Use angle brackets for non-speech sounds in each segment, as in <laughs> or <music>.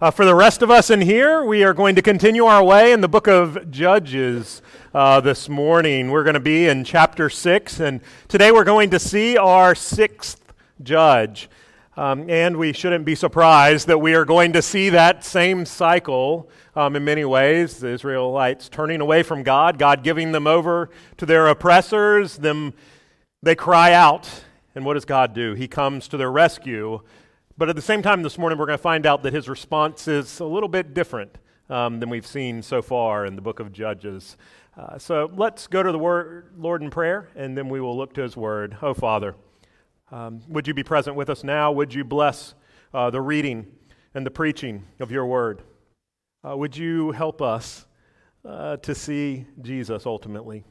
Uh, for the rest of us in here, we are going to continue our way in the book of Judges uh, this morning. We're going to be in chapter 6, and today we're going to see our sixth judge. Um, and we shouldn't be surprised that we are going to see that same cycle um, in many ways. The Israelites turning away from God, God giving them over to their oppressors, them, they cry out. And what does God do? He comes to their rescue but at the same time, this morning, we're going to find out that his response is a little bit different um, than we've seen so far in the book of Judges. Uh, so let's go to the word, Lord in prayer, and then we will look to his word. Oh, Father, um, would you be present with us now? Would you bless uh, the reading and the preaching of your word? Uh, would you help us uh, to see Jesus ultimately?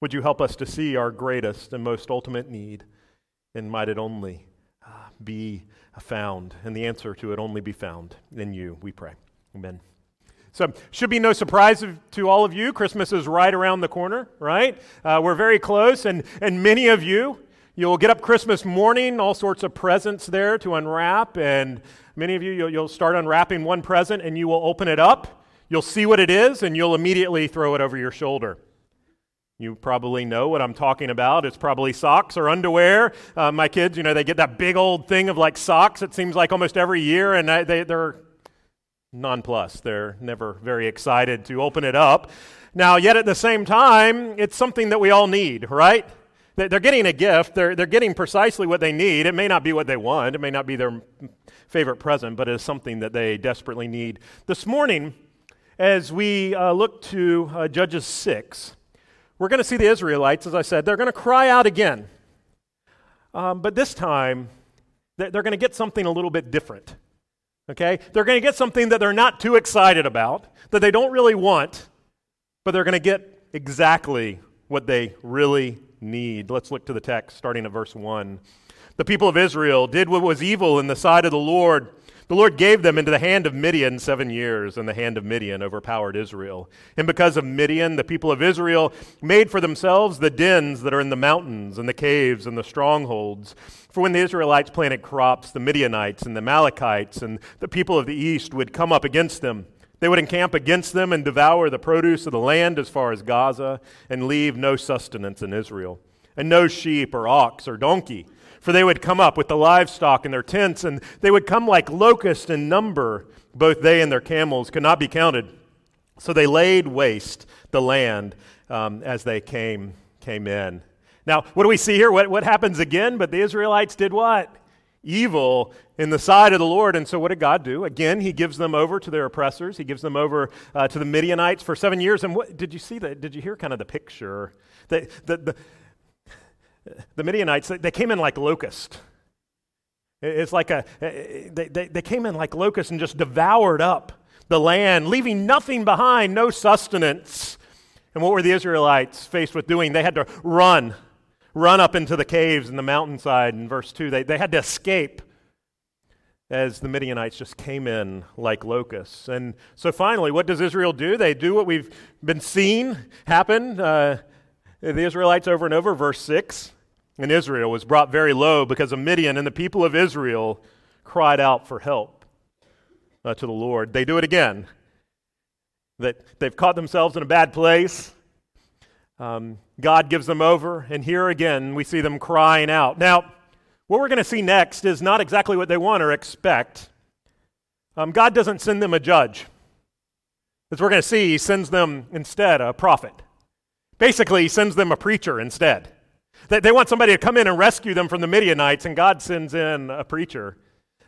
Would you help us to see our greatest and most ultimate need? And might it only uh, be found, and the answer to it only be found in you, we pray. Amen. So, should be no surprise to all of you. Christmas is right around the corner, right? Uh, we're very close, and, and many of you, you'll get up Christmas morning, all sorts of presents there to unwrap, and many of you, you'll, you'll start unwrapping one present and you will open it up. You'll see what it is, and you'll immediately throw it over your shoulder. You probably know what I'm talking about. It's probably socks or underwear. Uh, my kids, you know, they get that big old thing of like socks, it seems like almost every year, and they, they're nonplussed. They're never very excited to open it up. Now, yet at the same time, it's something that we all need, right? They're getting a gift. They're, they're getting precisely what they need. It may not be what they want, it may not be their favorite present, but it's something that they desperately need. This morning, as we uh, look to uh, Judges 6, we're going to see the Israelites, as I said, they're going to cry out again. Um, but this time, they're going to get something a little bit different. Okay? They're going to get something that they're not too excited about, that they don't really want, but they're going to get exactly what they really need. Let's look to the text starting at verse 1. The people of Israel did what was evil in the sight of the Lord the Lord gave them into the hand of Midian seven years, and the hand of Midian overpowered Israel. And because of Midian, the people of Israel made for themselves the dens that are in the mountains, and the caves, and the strongholds. For when the Israelites planted crops, the Midianites and the Amalekites and the people of the east would come up against them. They would encamp against them and devour the produce of the land as far as Gaza, and leave no sustenance in Israel, and no sheep or ox or donkey for they would come up with the livestock and their tents, and they would come like locusts in number. Both they and their camels could not be counted. So they laid waste the land um, as they came, came in. Now, what do we see here? What, what happens again? But the Israelites did what? Evil in the sight of the Lord. And so, what did God do? Again, He gives them over to their oppressors. He gives them over uh, to the Midianites for seven years. And what, did you see that? Did you hear kind of the picture? The, the, the, the Midianites, they came in like locusts. It's like a, they, they, they came in like locusts and just devoured up the land, leaving nothing behind, no sustenance. And what were the Israelites faced with doing? They had to run, run up into the caves in the mountainside. In verse 2, they, they had to escape as the Midianites just came in like locusts. And so finally, what does Israel do? They do what we've been seeing happen. Uh, the Israelites over and over, verse 6 in Israel was brought very low because of Midian, and the people of Israel cried out for help uh, to the Lord. They do it again. That they've caught themselves in a bad place. Um, God gives them over, and here again we see them crying out. Now, what we're going to see next is not exactly what they want or expect. Um, God doesn't send them a judge. As we're going to see, He sends them instead a prophet. Basically, He sends them a preacher instead. They, they want somebody to come in and rescue them from the Midianites, and God sends in a preacher.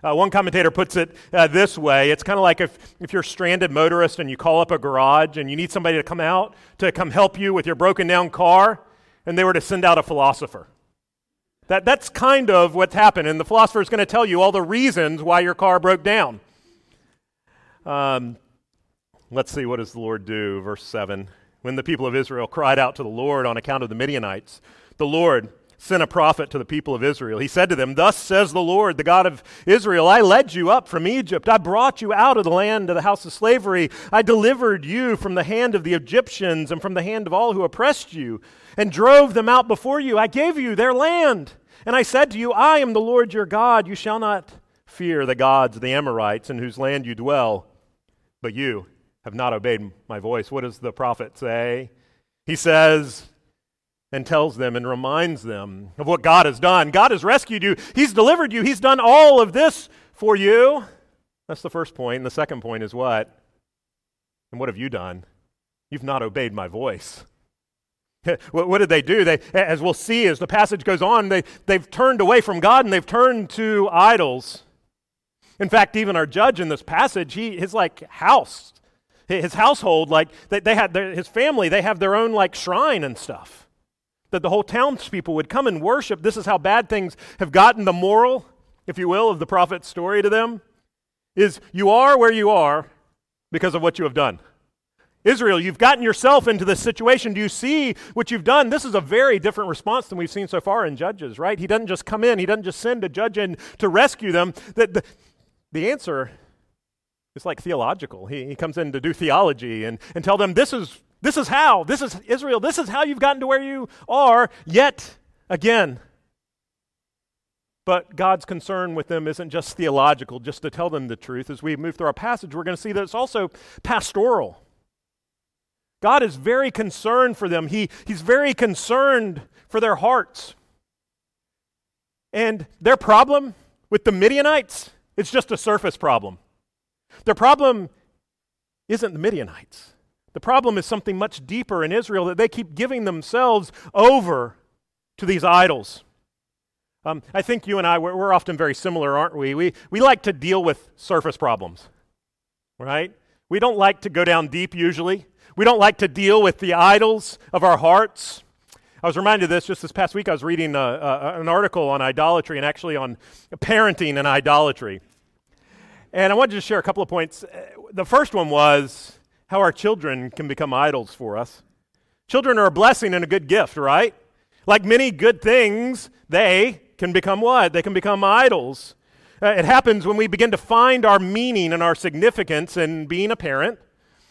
Uh, one commentator puts it uh, this way it's kind of like if, if you're a stranded motorist and you call up a garage and you need somebody to come out to come help you with your broken down car, and they were to send out a philosopher. That, that's kind of what's happened, and the philosopher is going to tell you all the reasons why your car broke down. Um, let's see, what does the Lord do? Verse 7. When the people of Israel cried out to the Lord on account of the Midianites, the Lord sent a prophet to the people of Israel. He said to them, Thus says the Lord, the God of Israel, I led you up from Egypt. I brought you out of the land of the house of slavery. I delivered you from the hand of the Egyptians and from the hand of all who oppressed you, and drove them out before you. I gave you their land. And I said to you, I am the Lord your God. You shall not fear the gods of the Amorites in whose land you dwell. But you have not obeyed my voice. What does the prophet say? He says, and tells them and reminds them of what God has done. God has rescued you, He's delivered you, He's done all of this for you. That's the first point. And the second point is what? And what have you done? You've not obeyed my voice. <laughs> what, did they do? They, as we'll see as the passage goes on, they, they've turned away from God and they've turned to idols. In fact, even our judge in this passage, he, his like house, his household, like they, they had their, his family, they have their own like shrine and stuff that the whole townspeople would come and worship. This is how bad things have gotten. The moral, if you will, of the prophet's story to them is you are where you are because of what you have done. Israel, you've gotten yourself into this situation. Do you see what you've done? This is a very different response than we've seen so far in Judges, right? He doesn't just come in, he doesn't just send a judge in to rescue them. The, the, the answer is like theological. He, he comes in to do theology and, and tell them this is, this is how, this is Israel, this is how you've gotten to where you are, yet again. But God's concern with them isn't just theological, just to tell them the truth. As we move through our passage, we're going to see that it's also pastoral. God is very concerned for them. He, he's very concerned for their hearts. And their problem with the Midianites it's just a surface problem. Their problem isn't the Midianites. The problem is something much deeper in Israel that they keep giving themselves over to these idols. Um, I think you and I, we're, we're, often very similar, aren't we? we? We like to deal with surface problems, right? We don't like to go down deep usually. We don't like to deal with the idols of our hearts. I was reminded of this just this past week. I was reading a, uh, a, uh, an article on idolatry and actually on parenting and idolatry. And I wanted to share a couple of points. The first one was how our children can become idols for us. Children are a blessing and a good gift, right? Like many good things, they can become what? They can become idols. Uh, it happens when we begin to find our meaning and our significance in being a parent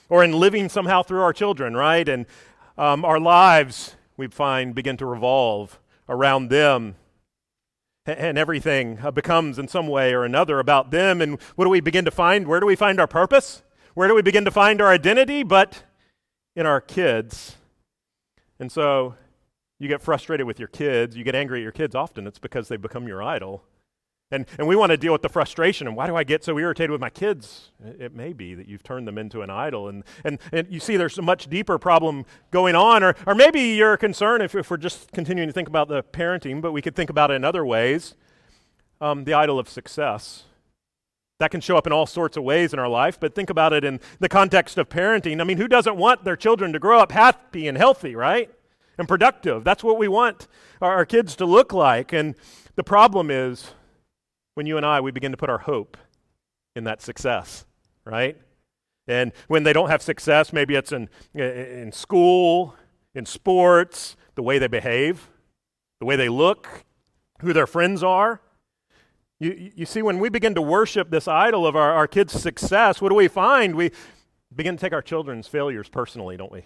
or in living somehow through our children, right? And um, our lives we find begin to revolve around them. And everything uh, becomes, in some way or another, about them. And what do we begin to find? Where do we find our purpose? Where do we begin to find our identity? But in our kids. And so you get frustrated with your kids, you get angry at your kids often, it's because they become your idol. And, and we want to deal with the frustration. And why do I get so irritated with my kids? It may be that you've turned them into an idol. And, and, and you see there's a much deeper problem going on. Or, or maybe you're concerned, if, if we're just continuing to think about the parenting, but we could think about it in other ways um, the idol of success. That can show up in all sorts of ways in our life, but think about it in the context of parenting. I mean, who doesn't want their children to grow up happy and healthy, right? And productive. That's what we want our, kids to look like. And the problem is, when you and I, we begin to put our hope in that success, right? And when they don't have success, maybe it's in, in school, in sports, the way they behave, the way they look, who their friends are. You, you see, when we begin to worship this idol of our, our kids' success, what do we find? We begin to take our children's failures personally, don't we?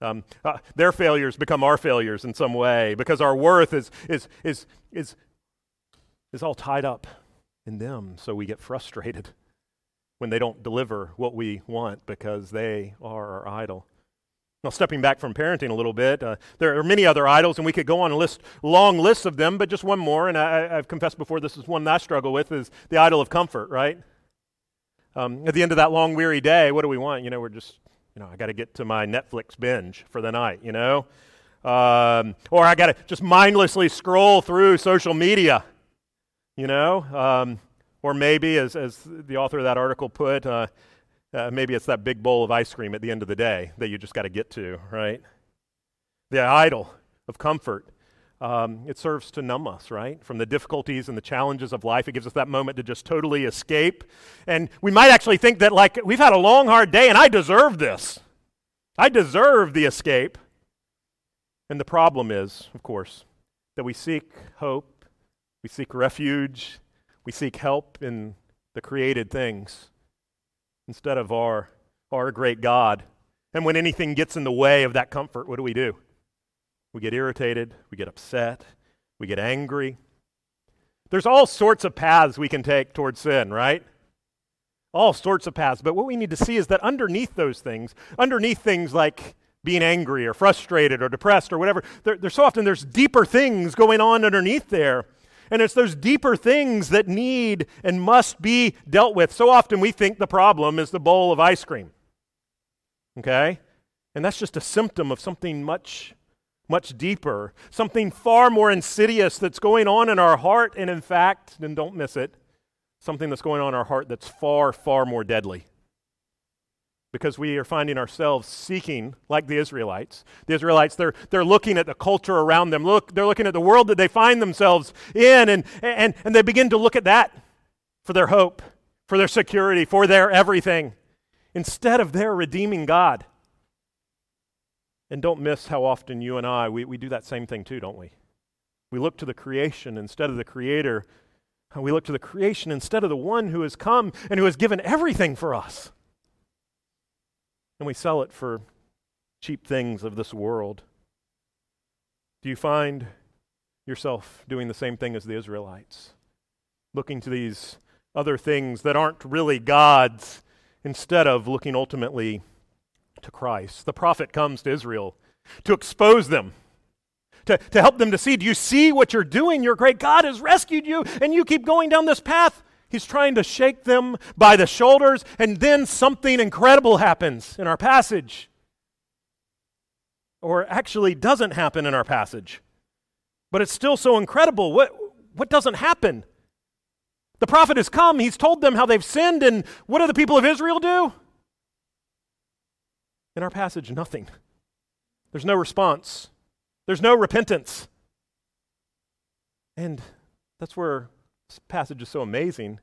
Um, uh, their failures become our failures in some way because our worth is, is, is, is is all tied up in them, so we get frustrated when they don't deliver what we want because they are our idol. Now, stepping back from parenting a little bit, uh, there are many other idols, and we could go on and list long lists of them, but just one more, and I, have confessed before this is one that I struggle with, is the idol of comfort, right? Um, at the end of that long, weary day, what do we want? You know, we're just, you know, I got to get to my Netflix binge for the night, you know? Um, or I got to just mindlessly scroll through social media you know? Um, or maybe, as, as the author of that article put, uh, uh, maybe it's that big bowl of ice cream at the end of the day that you just got to get to, right? The idol of comfort. Um, it serves to numb us, right? From the difficulties and the challenges of life. It gives us that moment to just totally escape. And we might actually think that, like, we've had a long, hard day and I deserve this. I deserve the escape. And the problem is, of course, that we seek hope we seek refuge. We seek help in the created things instead of our, our great God. And when anything gets in the way of that comfort, what do we do? We get irritated, we get upset, we get angry. There's all sorts of paths we can take towards sin, right? All sorts of paths. But what we need to see is that underneath those things, underneath things like being angry or frustrated or depressed or whatever, there, there's so often there's deeper things going on underneath there. And it's those deeper things that need and must be dealt with. So often we think the problem is the bowl of ice cream. Okay? And that's just a symptom of something much much deeper, something far more insidious that's going on in our heart, and in fact, and don't miss it, something that's going on in our heart that's far, far more deadly. Because we are finding ourselves seeking, like the Israelites. The Israelites, they're, they're looking at the culture around them. Look, they're looking at the world that they find themselves in, and, and, and they begin to look at that for their hope, for their security, for their everything, instead of their redeeming God. And don't miss how often you and I, we, we do that same thing too, don't we? We look to the creation instead of the creator. We look to the creation instead of the one who has come and who has given everything for us. And we sell it for cheap things of this world. Do you find yourself doing the same thing as the Israelites? Looking to these other things that aren't really God's instead of looking ultimately to Christ. The prophet comes to Israel to expose them, to, to help them to see do you see what you're doing? Your great God has rescued you, and you keep going down this path. He's trying to shake them by the shoulders, and then something incredible happens in our passage. Or actually doesn't happen in our passage. But it's still so incredible. What, what doesn't happen? The prophet has come, he's told them how they've sinned, and what do the people of Israel do? In our passage, nothing. There's no response, there's no repentance. And that's where this passage is so amazing.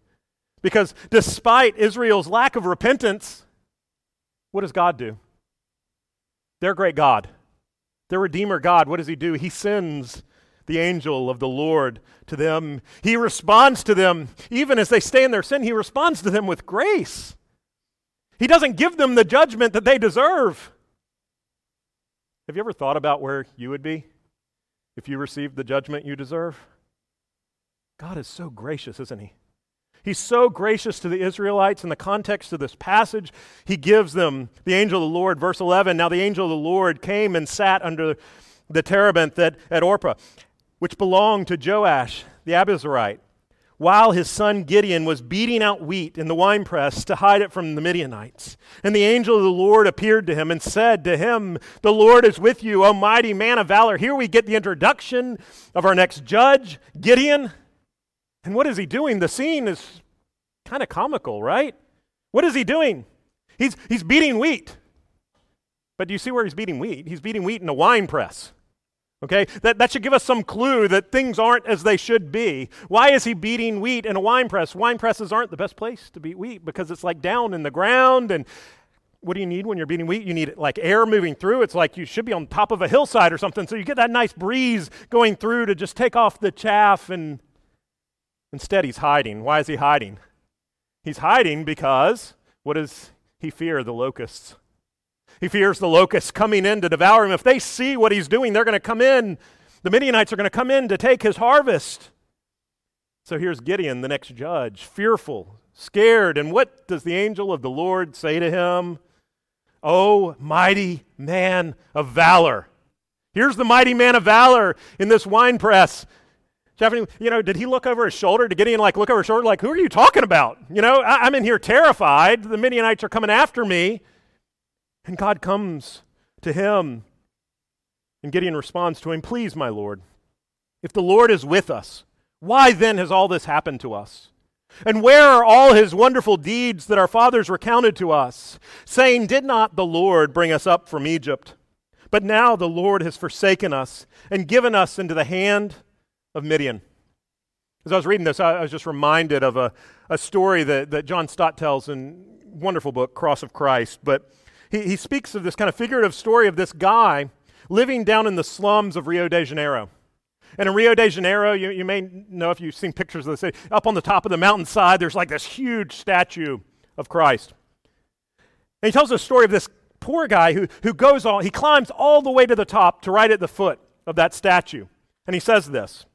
Because despite Israel's lack of repentance, what does God do? Their great God, their Redeemer God, what does He do? He sends the angel of the Lord to them. He responds to them, even as they stay in their sin, He responds to them with grace. He doesn't give them the judgment that they deserve. Have you ever thought about where you would be if you received the judgment you deserve? God is so gracious, isn't He? He's so gracious to the Israelites in the context of this passage. He gives them the angel of the Lord, verse 11. Now the angel of the Lord came and sat under the terebinth at, at Ophrah, which belonged to Joash the Abiezrite while his son Gideon was beating out wheat in the winepress to hide it from the Midianites. And the angel of the Lord appeared to him and said to him, The Lord is with you, O mighty man of valor. Here we get the introduction of our next judge, Gideon. And what is he doing? The scene is kind of comical, right? What is he doing? He's, he's beating wheat. But do you see where he's beating wheat? He's beating wheat in a wine press. Okay? That, that should give us some clue that things aren't as they should be. Why is he beating wheat in a wine press? Wine presses aren't the best place to beat wheat because it's like down in the ground. And what do you need when you're beating wheat? You need like air moving through. It's like you should be on top of a hillside or something. So you get that nice breeze going through to just take off the chaff. And instead, he's hiding. Why is he hiding? He's hiding because what does he fear? The locusts. He fears the locusts coming in to devour him. If they see what he's doing, they're going to come in. The Midianites are going to come in to take his harvest. So here's Gideon, the next judge, fearful, scared. And what does the angel of the Lord say to him? Oh, mighty man of valor. Here's the mighty man of valor in this wine press. Stephanie, you know, did he look over his shoulder? Did Gideon like look over his shoulder like, who are you talking about? You know, I, am in here terrified. The Midianites are coming after me. And God comes to him, and Gideon responds to him, Please, my Lord, if the Lord is with us, why then has all this happened to us? And where are all his wonderful deeds that our fathers recounted to us, saying, Did not the Lord bring us up from Egypt? But now the Lord has forsaken us and given us into the hand of Midian. As I was reading this, I was just reminded of a, a story that, that John Stott tells in wonderful book, Cross of Christ. But he, he speaks of this kind of figurative story of this guy living down in the slums of Rio de Janeiro. And in Rio de Janeiro, you, you may know if you've seen pictures of the city, up on the top of the mountainside, there's like this huge statue of Christ. And he tells a story of this poor guy who, who goes all, he climbs all the way to the top to right at the foot of that statue. And he says this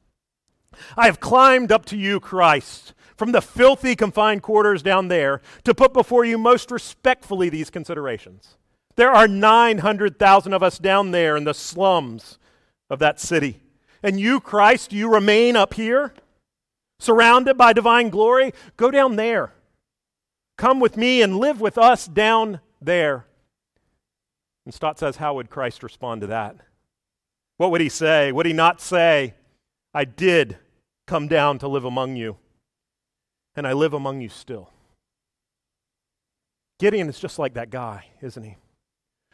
I have climbed up to you, Christ, from the filthy confined quarters down there to put before you most respectfully these considerations. There are 900,000 of us down there in the slums of that city. And you, Christ, you remain up here, surrounded by divine glory. Go down there. Come with me and live with us down there. And Stott says, How would Christ respond to that? What would he say? Would he not say, I did come down to live among you, and I live among you still? Gideon is just like that guy, isn't he?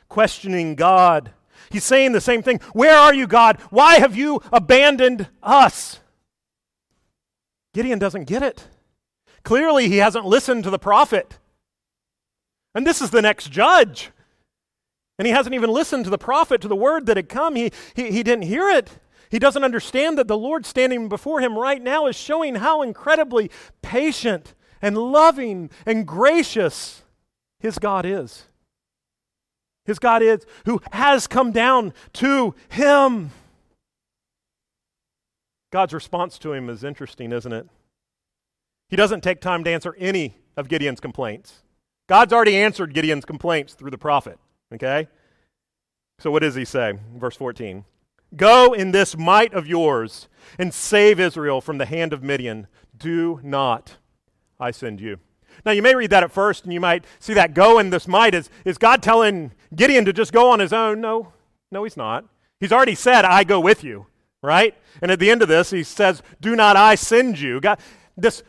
Questioning God. He's saying the same thing. Where are you, God? Why have you abandoned us? Gideon doesn't get it. Clearly, he hasn't listened to the prophet. And this is the next judge. And he hasn't even listened to the prophet, to the word that had come. He, he, he didn't hear it. He doesn't understand that the Lord standing before him right now is showing how incredibly patient and loving and gracious his God is. His God is who has come down to him. God's response to him is interesting, isn't it? He doesn't take time to answer any of Gideon's complaints. God's already answered Gideon's complaints through the prophet, okay? So what does he say? Verse 14. Go in this might of yours and save Israel from the hand of Midian. Do not, I send you. Now, you may read that at first and you might see that go in this might. Is, is God telling Gideon to just go on his own? No, no, he's not. He's already said, I go with you, right? And at the end of this, he says, Do not I send you. God, this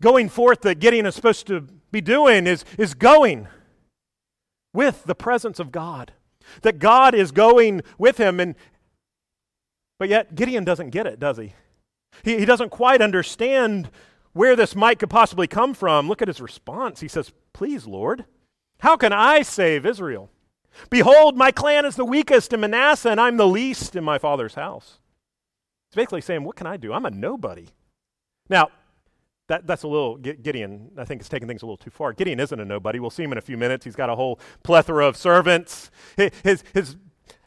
going forth that Gideon is supposed to be doing is, is going with the presence of God. That God is going with him. And, but yet, Gideon doesn't get it, does he? He, he doesn't quite understand where this might could possibly come from. Look at his response. He says, Please, Lord, how can I save Israel? Behold, my clan is the weakest in Manasseh, and I'm the least in my father's house. He's basically saying, What can I do? I'm a nobody. Now, that, that's a little, Gideon, I think, is taking things a little too far. Gideon isn't a nobody. We'll see him in a few minutes. He's got a whole plethora of servants. His, his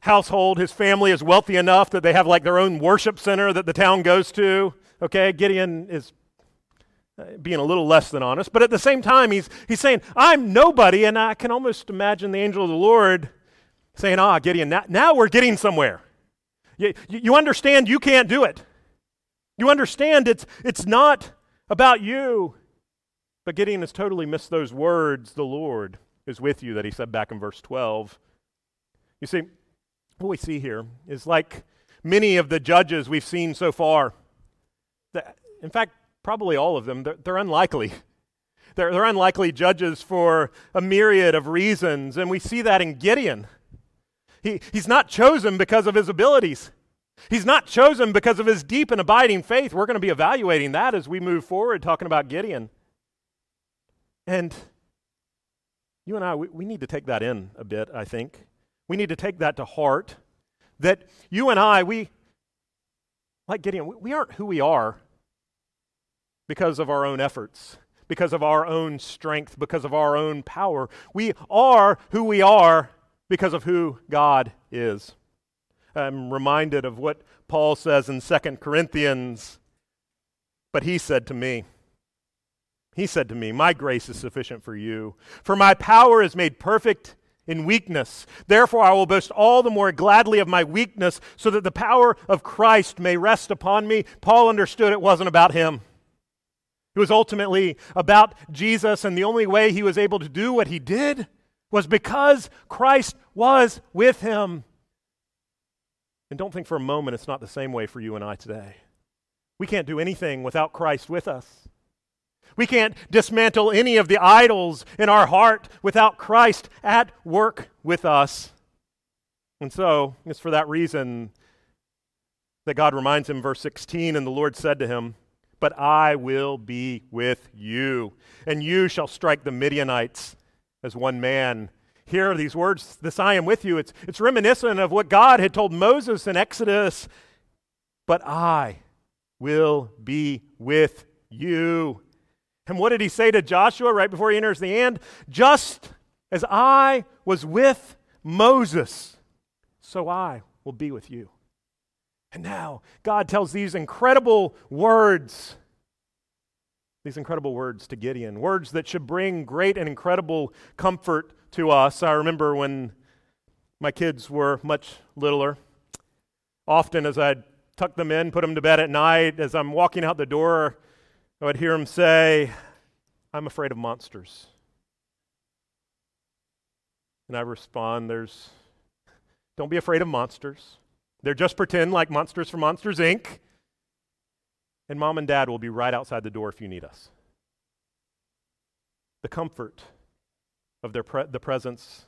household, his family is wealthy enough that they have like their own worship center that the town goes to. Okay, Gideon is uh, being a little less than honest, but at the same time, he's, he's saying, I'm nobody, and I can almost imagine the angel of the Lord saying, Ah, Gideon, now, now we're getting somewhere. You, you understand you can't do it. You understand it's, it's not about you. But Gideon has totally missed those words, the Lord is with you, that he said back in verse 12. You see, what we see here is like many of the judges we've seen so far. In fact, probably all of them, they're, they're unlikely. <laughs> They're, they're unlikely judges for a myriad of reasons, and we see that in Gideon. He, he's not chosen because of his abilities. He's not chosen because of his deep and abiding faith. We're going to be evaluating that as we move forward, talking about Gideon. And you and I, we, we need to take that in a bit, I think. We need to take that to heart. That you and I, we, like Gideon, we, aren't who we are because of our own efforts, because of our own strength, because of our own power. We are who we are because of who God is. I'm reminded of what Paul says in 2 Corinthians. But he said to me, He said to me, My grace is sufficient for you, for my power is made perfect in weakness. Therefore, I will boast all the more gladly of my weakness, so that the power of Christ may rest upon me. Paul understood it wasn't about him. It was ultimately about Jesus, and the only way he was able to do what he did was because Christ was with him. And don't think for a moment it's not the same way for you and I today. We can't do anything without Christ with us. We can't dismantle any of the idols in our heart without Christ at work with us. And so, it's for that reason that God reminds him, verse 16, and the Lord said to him, But I will be with you, and you shall strike the Midianites as one man hear these words, this I am with you, it's, it's reminiscent of what God had told Moses in Exodus. But I will be with you. And what did he say to Joshua right before he enters the end? Just as I was with Moses, so I will be with you. And now God tells these incredible words, these incredible words to Gideon, words that should bring great and incredible comfort to us. I remember when my kids were much littler, often as I'd tuck them in, put them to bed at night, as I'm walking out the door, I would hear them say, I'm afraid of monsters. And I respond, There's, don't be afraid of monsters. They're just pretend like monsters from Monsters, Inc. And mom and dad will be right outside the door if you need us. The comfort of their pre- the presence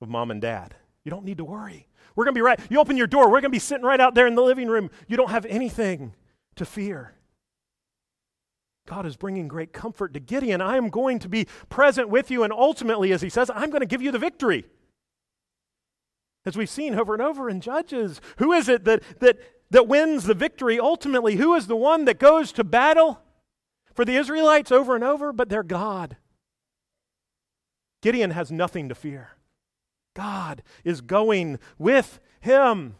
of mom and dad. You don't need to worry. We're going to be right. You open your door, we're going to be sitting right out there in the living room. You don't have anything to fear. God is bringing great comfort to Gideon. I am going to be present with you, and ultimately, as he says, I'm going to give you the victory. As we've seen over and over in Judges, who is it that, that, that wins the victory ultimately? Who is the one that goes to battle for the Israelites over and over? But their God. Gideon has nothing to fear. God is going with him.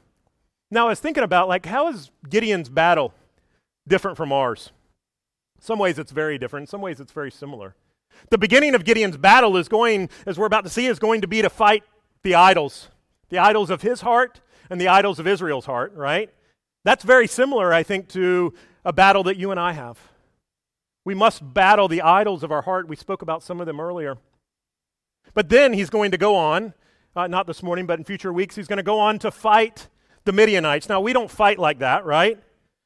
Now, I was thinking about, like, how is Gideon's battle different from ours? Some ways it's very different, some ways it's very similar. The beginning of Gideon's battle is going, as we're about to see, is going to be to fight the idols, the idols of his heart and the idols of Israel's heart, right? That's very similar, I think, to a battle that you and I have. We must battle the idols of our heart. We spoke about some of them earlier. But then he's going to go on, uh, not this morning, but in future weeks, he's going to go on to fight the Midianites. Now, we don't fight like that, right?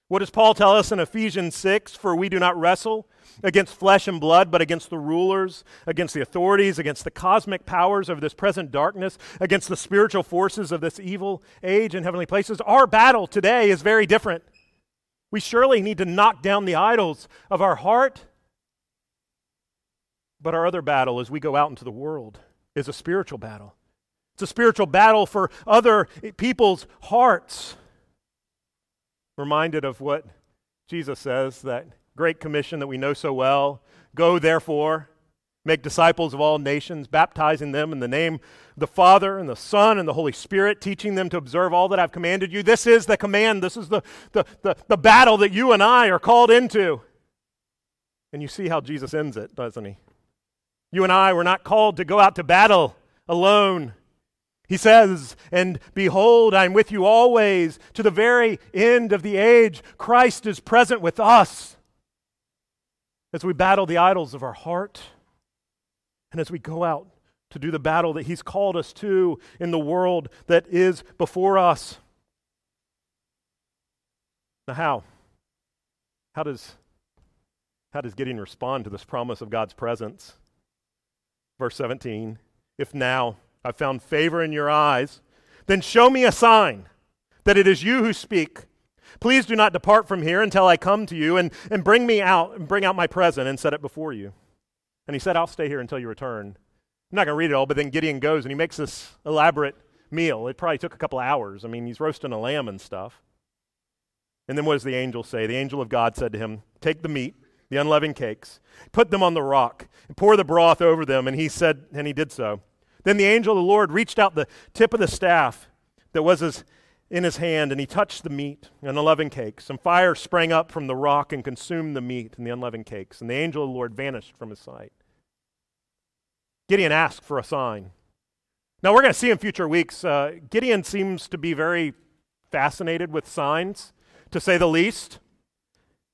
What does Paul tell us in Ephesians 6? For we do not wrestle against flesh and blood, but against the rulers, against the authorities, against the cosmic powers of this present darkness, against the spiritual forces of this evil age in heavenly places. Our battle today is very different. We surely need to knock down the idols of our heart. But our other battle as we go out into the world is a spiritual battle. It's a spiritual battle for other people's hearts reminded of what Jesus says, that great commission that we know so well. Go, therefore, make disciples of all nations, baptizing them in the name of the Father and the Son and the Holy Spirit, teaching them to observe all that I've commanded you. This is the command. This is the, the, the, the battle that you and I are called into. And you see how Jesus ends it, doesn't he? You and I were not called to go out to battle alone. He says, And behold, I'm with you always to the very end of the age. Christ is present with us as we battle the idols of our heart and as we go out to do the battle that He's called us to in the world that is before us. Now, how? How does, how does Gideon respond to this promise of God's presence? Verse 17 If now, I've found favor in your eyes. Then show me a sign that it is you who speak. Please do not depart from here until I come to you and, and bring me out and bring out my present and set it before you. And he said, I'll stay here until you return. I'm not going to read it all, but then Gideon goes and he makes this elaborate meal. It probably took a couple hours. I mean, he's roasting a lamb and stuff. And then what does the angel say? The angel of God said to him, Take the meat, the unleavened cakes, put them on the rock, and pour the broth over them. And he said, and he did so. Then the angel of the Lord reached out the tip of the staff that was his, in his hand, and he touched the meat and the unleavened cakes. And fire sprang up from the rock and consumed the meat and the unleavened cakes. And the angel of the Lord vanished from his sight. Gideon asked for a sign. Now, we're going to see in future weeks, uh, Gideon seems to be very fascinated with signs, to say the least.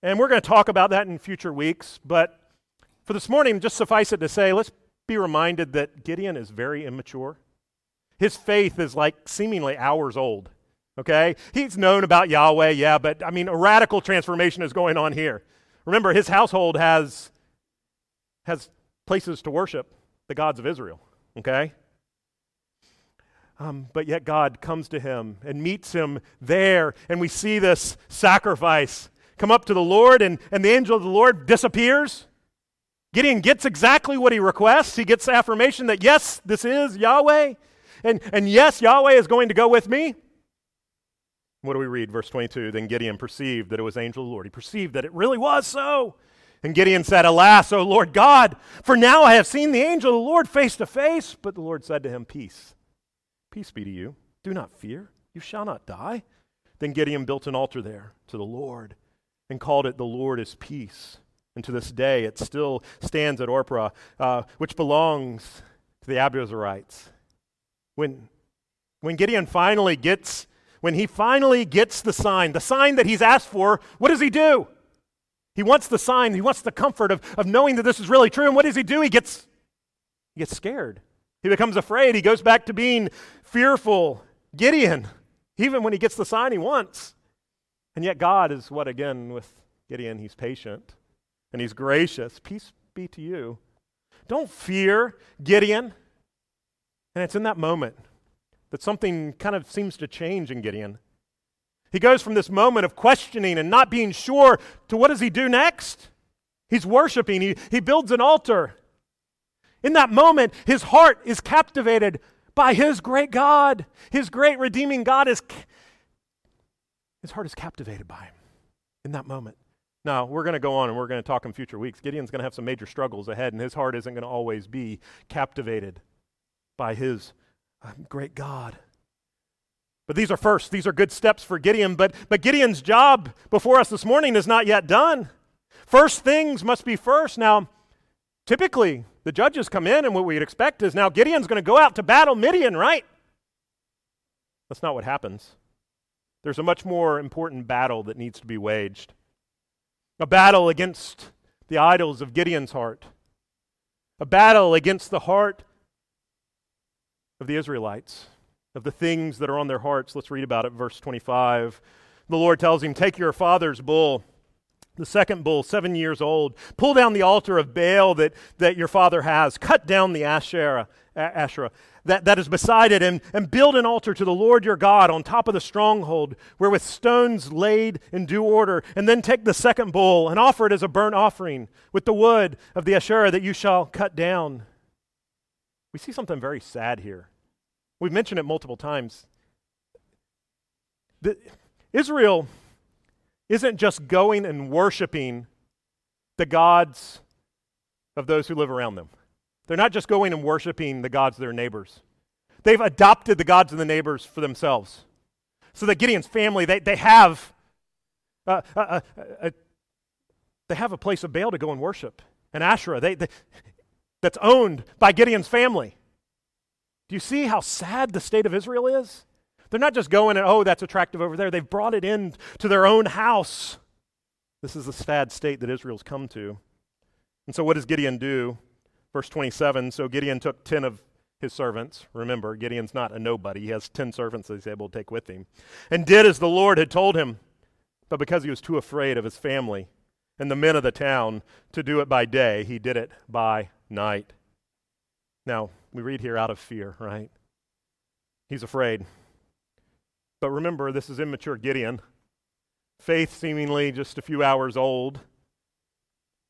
And we're going to talk about that in future weeks. But for this morning, just suffice it to say, let's be reminded that Gideon is very immature. His faith is like seemingly hours old. Okay? He's known about Yahweh, yeah, but I mean, a radical transformation is going on here. Remember, his household has, has places to worship the gods of Israel. Okay? Um, but yet God comes to him and meets him there, and we see this sacrifice come up to the Lord, and, and the angel of the Lord disappears. Gideon gets exactly what he requests. He gets affirmation that, yes, this is Yahweh, and, and yes, Yahweh is going to go with me. What do we read? Verse 22 Then Gideon perceived that it was angel of the Lord. He perceived that it really was so. And Gideon said, Alas, O Lord God, for now I have seen the angel of the Lord face to face. But the Lord said to him, Peace, peace be to you. Do not fear. You shall not die. Then Gideon built an altar there to the Lord and called it The Lord is Peace. And to this day, it still stands at Ophrah, uh, which belongs to the Abiezrites. When, when Gideon finally gets, when he finally gets the sign, the sign that he's asked for, what does he do? He wants the sign, he wants the comfort of, of knowing that this is really true. And what does he do? He gets, he gets scared. He becomes afraid. He goes back to being fearful. Gideon, even when he gets the sign he wants. And yet, God is what, again, with Gideon, he's patient and he's gracious. Peace be to you. Don't fear Gideon. And it's in that moment that something kind of seems to change in Gideon. He goes from this moment of questioning and not being sure to what does he do next? He's worshiping, he, he builds an altar. In that moment, his heart is captivated by his great God. His great redeeming God is his heart is captivated by him in that moment. Now, we're going to go on and we're going to talk in future weeks. Gideon's going to have some major struggles ahead, and his heart isn't going to always be captivated by his uh, great God. But these are first, these are good steps for Gideon. But, but Gideon's job before us this morning is not yet done. First things must be first. Now, typically, the judges come in, and what we'd expect is now Gideon's going to go out to battle Midian, right? That's not what happens. There's a much more important battle that needs to be waged a battle against the idols of Gideon's heart, a battle against the heart of the Israelites, of the things that are on their hearts. Let's read about it, verse 25. The Lord tells him, Take your father's bull the second bull, seven years old. Pull down the altar of Baal that, that your father has. Cut down the Asherah, Asherah that, that is beside it, and, and build an altar to the Lord your God on top of the stronghold, where with stones laid in due order. And then take the second bull and offer it as a burnt offering with the wood of the Asherah that you shall cut down. We see something very sad here. We've mentioned it multiple times. The, Israel isn't just going and worshiping the gods of those who live around them. They're not just going and worshiping the gods of their neighbors. They've adopted the gods of the neighbors for themselves. So that Gideon's family, they, they have uh, uh, uh, uh, they have a place of Baal to go and worship. And Asherah, they, they, that's owned by Gideon's family. Do you see how sad the state of Israel is? They're not just going and, oh, that's attractive over there. They've brought it in to their own house. This is the sad state that Israel's come to. And so, what does Gideon do? Verse 27 So Gideon took 10 of his servants. Remember, Gideon's not a nobody. He has 10 servants that he's able to take with him. And did as the Lord had told him. But because he was too afraid of his family and the men of the town to do it by day, he did it by night. Now, we read here out of fear, right? He's afraid. But remember, this is immature Gideon. Faith seemingly just a few hours old.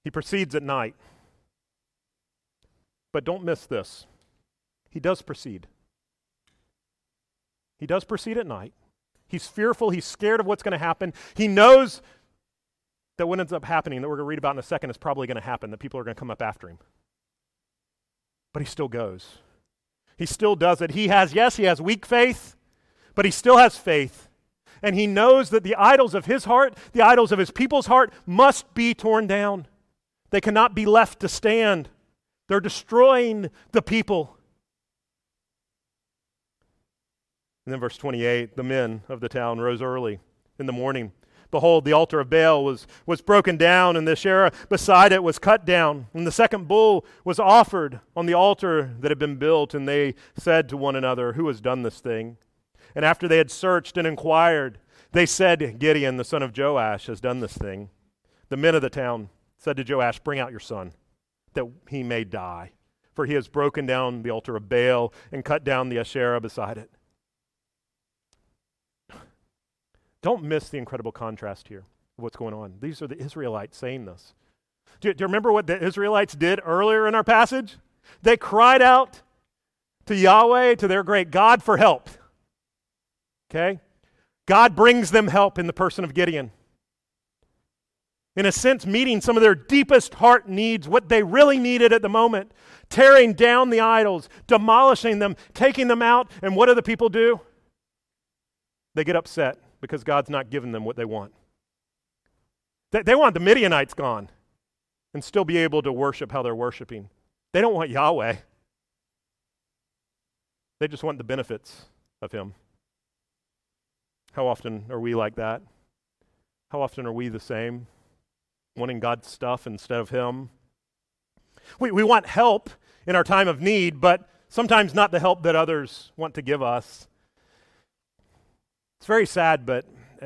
He proceeds at night. But don't miss this. He does proceed. He does proceed at night. He's fearful. He's scared of what's going to happen. He knows that what ends up happening, that we're going to read about in a second, is probably going to happen, that people are going to come up after him. But he still goes. He still does it. He has, yes, he has weak faith. But he still has faith. And he knows that the idols of his heart, the idols of his people's heart, must be torn down. They cannot be left to stand. They're destroying the people. And then, verse 28 the men of the town rose early in the morning. Behold, the altar of Baal was, was broken down, and the Asherah beside it was cut down. And the second bull was offered on the altar that had been built. And they said to one another, Who has done this thing? And after they had searched and inquired, they said, Gideon, the son of Joash, has done this thing. The men of the town said to Joash, Bring out your son, that he may die. For he has broken down the altar of Baal and cut down the Asherah beside it. Don't miss the incredible contrast here of what's going on. These are the Israelites saying this. Do you, do you remember what the Israelites did earlier in our passage? They cried out to Yahweh, to their great God, for help. Okay? God brings them help in the person of Gideon. In a sense, meeting some of their deepest heart needs, what they really needed at the moment, tearing down the idols, demolishing them, taking them out. And what do the people do? They get upset. because God's not giving them what they want. They, they want the Midianites gone and still be able to worship how they're worshiping. They don't want Yahweh, they just want the benefits of Him. How often are we like that? How often are we the same? Wanting God's stuff instead of Him? We, we want help in our time of need, but sometimes not the help that others want to give us. It's very sad, but,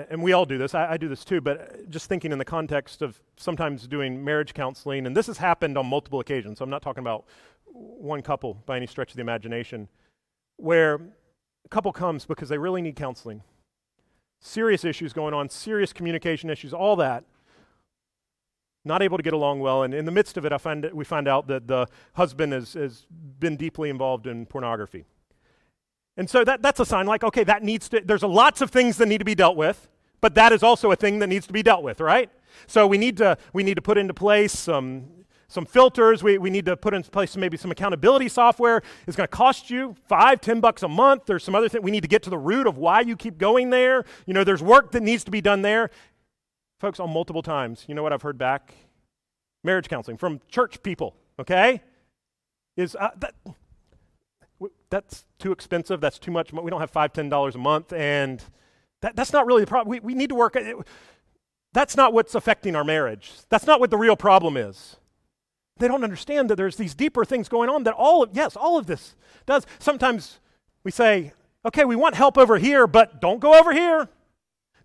and we all do this, I, I, do this too, but just thinking in the context of sometimes doing marriage counseling, and this has happened on multiple occasions, so I'm not talking about one couple by any stretch of the imagination, where a couple comes because they really need counseling. Serious issues going on, serious communication issues, all that not able to get along well. And in the midst of it, I find, we find out that the husband has, has been deeply involved in pornography. And so that, that's a sign like, okay, that needs to, there's lots of things that need to be dealt with, but that is also a thing that needs to be dealt with, right? So we need to, we need to put into place some, some filters. We, we need to put in place maybe some accountability software. It's going to cost you five, ten bucks a month. There's some other thing. We need to get to the root of why you keep going there. You know, there's work that needs to be done there. Folks, on multiple times, you know what I've heard back? Marriage counseling from church people, okay? Is uh, that, that's too expensive. That's too much. We don't have five, ten dollars a month, and that, that's not really the problem. We, we need to work. It, that's not what's affecting our marriage. That's not what the real problem is. They don't understand that there's these deeper things going on that all of, yes, all of this does. Sometimes we say, okay, we want help over here, but don't go over here.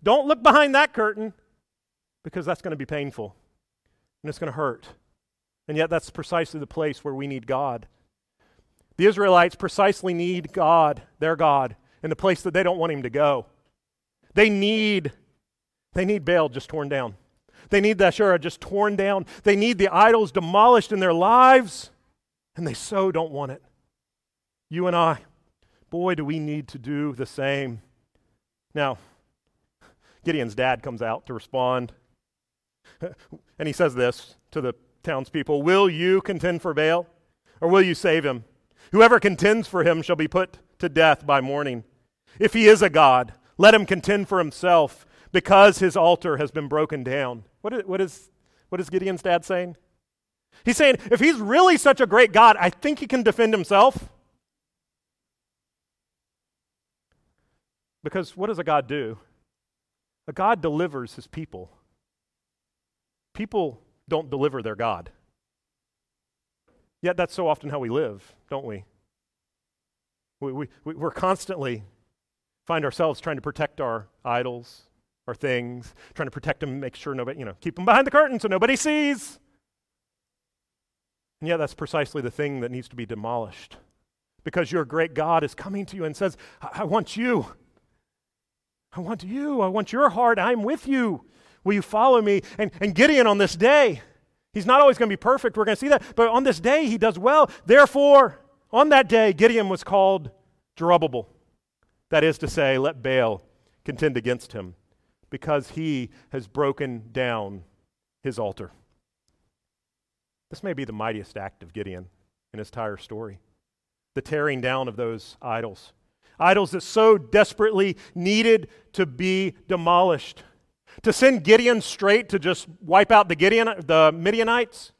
Don't look behind that curtain because that's going to be painful and it's going to hurt. And yet, that's precisely the place where we need God. The Israelites precisely need God, their God, in the place that they don't want Him to go. They need, they need Baal just torn down. They need the Asherah just torn down. They need the idols demolished in their lives, and they so don't want it. You and I, boy, do we need to do the same. Now, Gideon's dad comes out to respond. <laughs> and he says this to the townspeople Will you contend for Baal, or will you save him? Whoever contends for him shall be put to death by morning. If he is a God, let him contend for himself, because his altar has been broken down. What is, what is, what is Gideon's dad saying? He's saying, if he's really such a great God, I think he can defend himself. Because what does a God do? A God delivers his people. People don't deliver their God. Yet that's so often how we live, don't we? We, we, we're constantly find ourselves trying to protect our idols, our things, trying to protect them, make sure nobody, you know, keep them behind the curtain so nobody sees. And yet that's precisely the thing that needs to be demolished. Because your great God is coming to you and says, I, I want you. I want you. I want your heart. I'm with you. Will you follow me? And, and Gideon on this day, he's not always going to be perfect. We're going to see that. But on this day, he does well. Therefore, on that day, Gideon was called Jerubbaal. That is to say, let Baal contend against him, because he has broken down his altar. This may be the mightiest act of Gideon in his entire story the tearing down of those idols. Idols that so desperately needed to be demolished. To send Gideon straight to just wipe out the Gideon, the Midianites,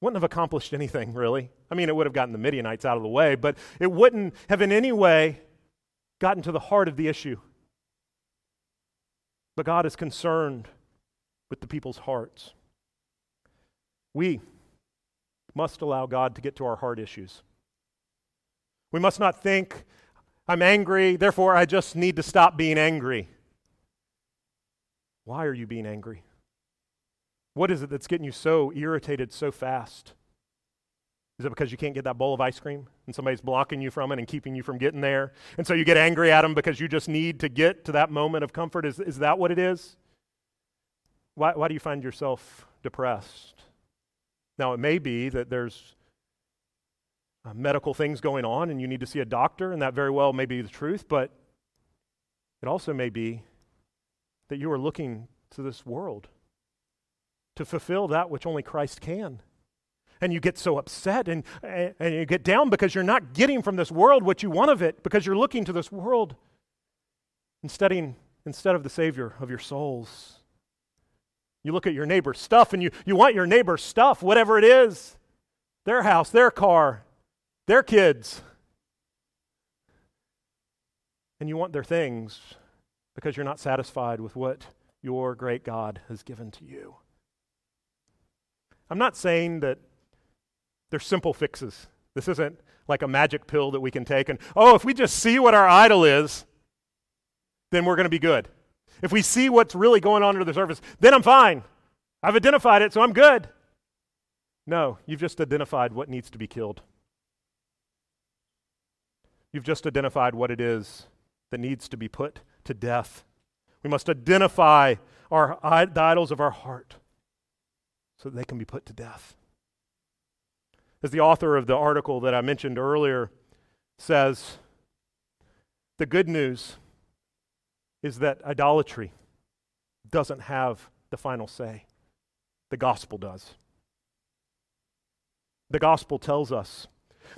wouldn't have accomplished anything, really. I mean, it would have gotten the Midianites out of the way, but it wouldn't have in any way gotten to the heart of the issue. But God is concerned with the people's hearts. We must allow God to get to our heart issues. We must not think, I'm angry, therefore I just need to stop being angry. Why are you being angry? What is it that's getting you so irritated so fast? Is it because you can't get that bowl of ice cream and somebody's blocking you from it and keeping you from getting there? And so you get angry at them because you just need to get to that moment of comfort? Is, is that what it is? Why, why do you find yourself depressed? Now, it may be that there's uh, medical things going on and you need to see a doctor, and that very well may be the truth, but it also may be that you are looking to this world to fulfill that which only Christ can. And you get so upset and, and you get down because you're not getting from this world what you want of it, because you're looking to this world instead, instead of the Savior of your souls. You look at your neighbor's stuff and you, you want your neighbor's stuff, whatever it is their house, their car, their kids. And you want their things because you're not satisfied with what your great God has given to you. I'm not saying that they're simple fixes. This isn't like a magic pill that we can take and, oh, if we just see what our idol is, then we're going to be good. If we see what's really going on under the surface, then I'm fine. I've identified it, so I'm good. No, you've just identified what needs to be killed. You've just identified what it is that needs to be put to death. We must identify our, the idols of our heart so that they can be put to death. As the author of the article that I mentioned earlier says, the good news is that idolatry doesn't have the final say, the gospel does. The gospel tells us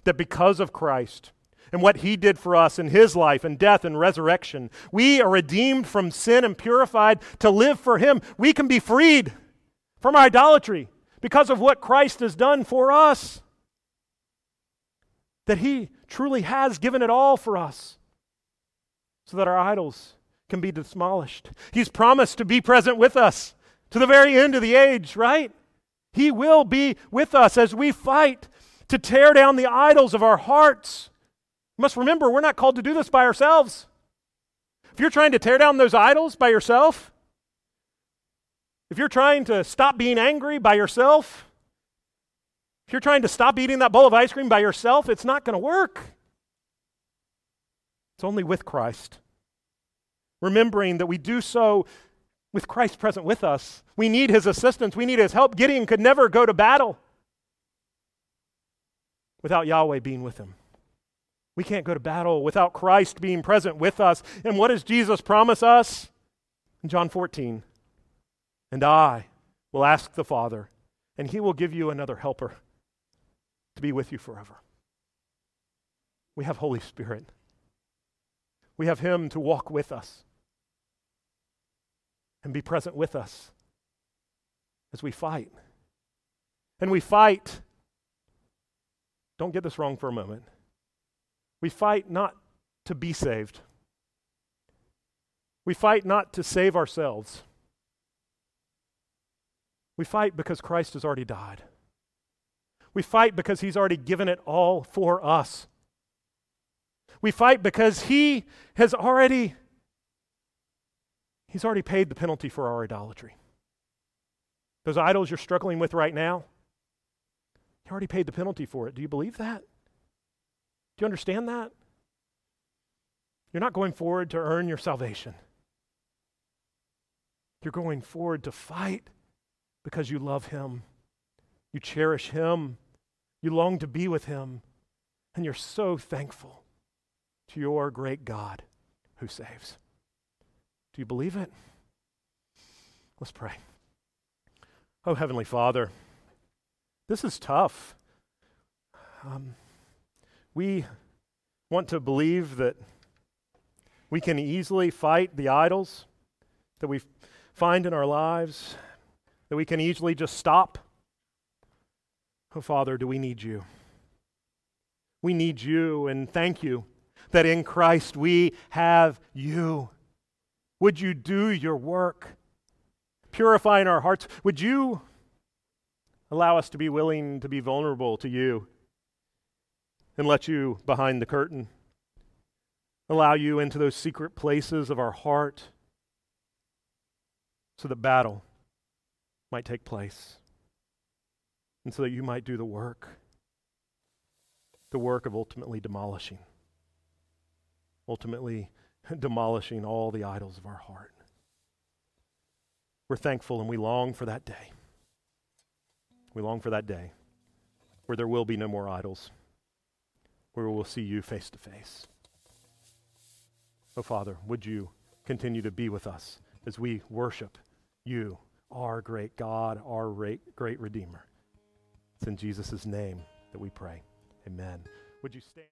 that because of Christ, and what he did for us in his life and death and resurrection. We are redeemed from sin and purified to live for him. We can be freed from our idolatry because of what Christ has done for us. That he truly has given it all for us so that our idols can be demolished. He's promised to be present with us to the very end of the age, right? He will be with us as we fight to tear down the idols of our hearts you must remember, we're not called to do this by ourselves. If you're trying to tear down those idols by yourself, if you're trying to stop being angry by yourself, if you're trying to stop eating that bowl of ice cream by yourself, it's not going to work. It's only with Christ. Remembering that we do so with Christ present with us. We need his assistance, we need his help. Gideon could never go to battle without Yahweh being with him. We can't go to battle without Christ being present with us. And what does Jesus promise us? In John 14, and I will ask the Father, and he will give you another helper to be with you forever. We have Holy Spirit. We have him to walk with us and be present with us as we fight. And we fight. Don't get this wrong for a moment. We fight not to be saved. We fight not to save ourselves. We fight because Christ has already died. We fight because he's already given it all for us. We fight because he has already he's already paid the penalty for our idolatry. Those idols you're struggling with right now, he already paid the penalty for it. Do you believe that? Do you understand that? You're not going forward to earn your salvation. You're going forward to fight because you love Him. You cherish Him. You long to be with Him. And you're so thankful to your great God who saves. Do you believe it? Let's pray. Oh, Heavenly Father, this is tough. Um, we want to believe that we can easily fight the idols that we find in our lives, that we can easily just stop. Oh, Father, do we need you? We need you, and thank you that in Christ we have you. Would you do your work, purifying our hearts? Would you allow us to be willing to be vulnerable to you? and let you behind the curtain. Allow you into those secret places of our heart so that battle might take place and so that you might do the work, the work of ultimately demolishing, ultimately <laughs> demolishing all the idols of our heart. We're thankful and we long for that day. We long for that day where there will be no more idols where we'll see you face to face. Oh, Father, would you continue to be with us as we worship you, our great God, our great Redeemer. It's in Jesus' name that we pray. Amen. Would you stand?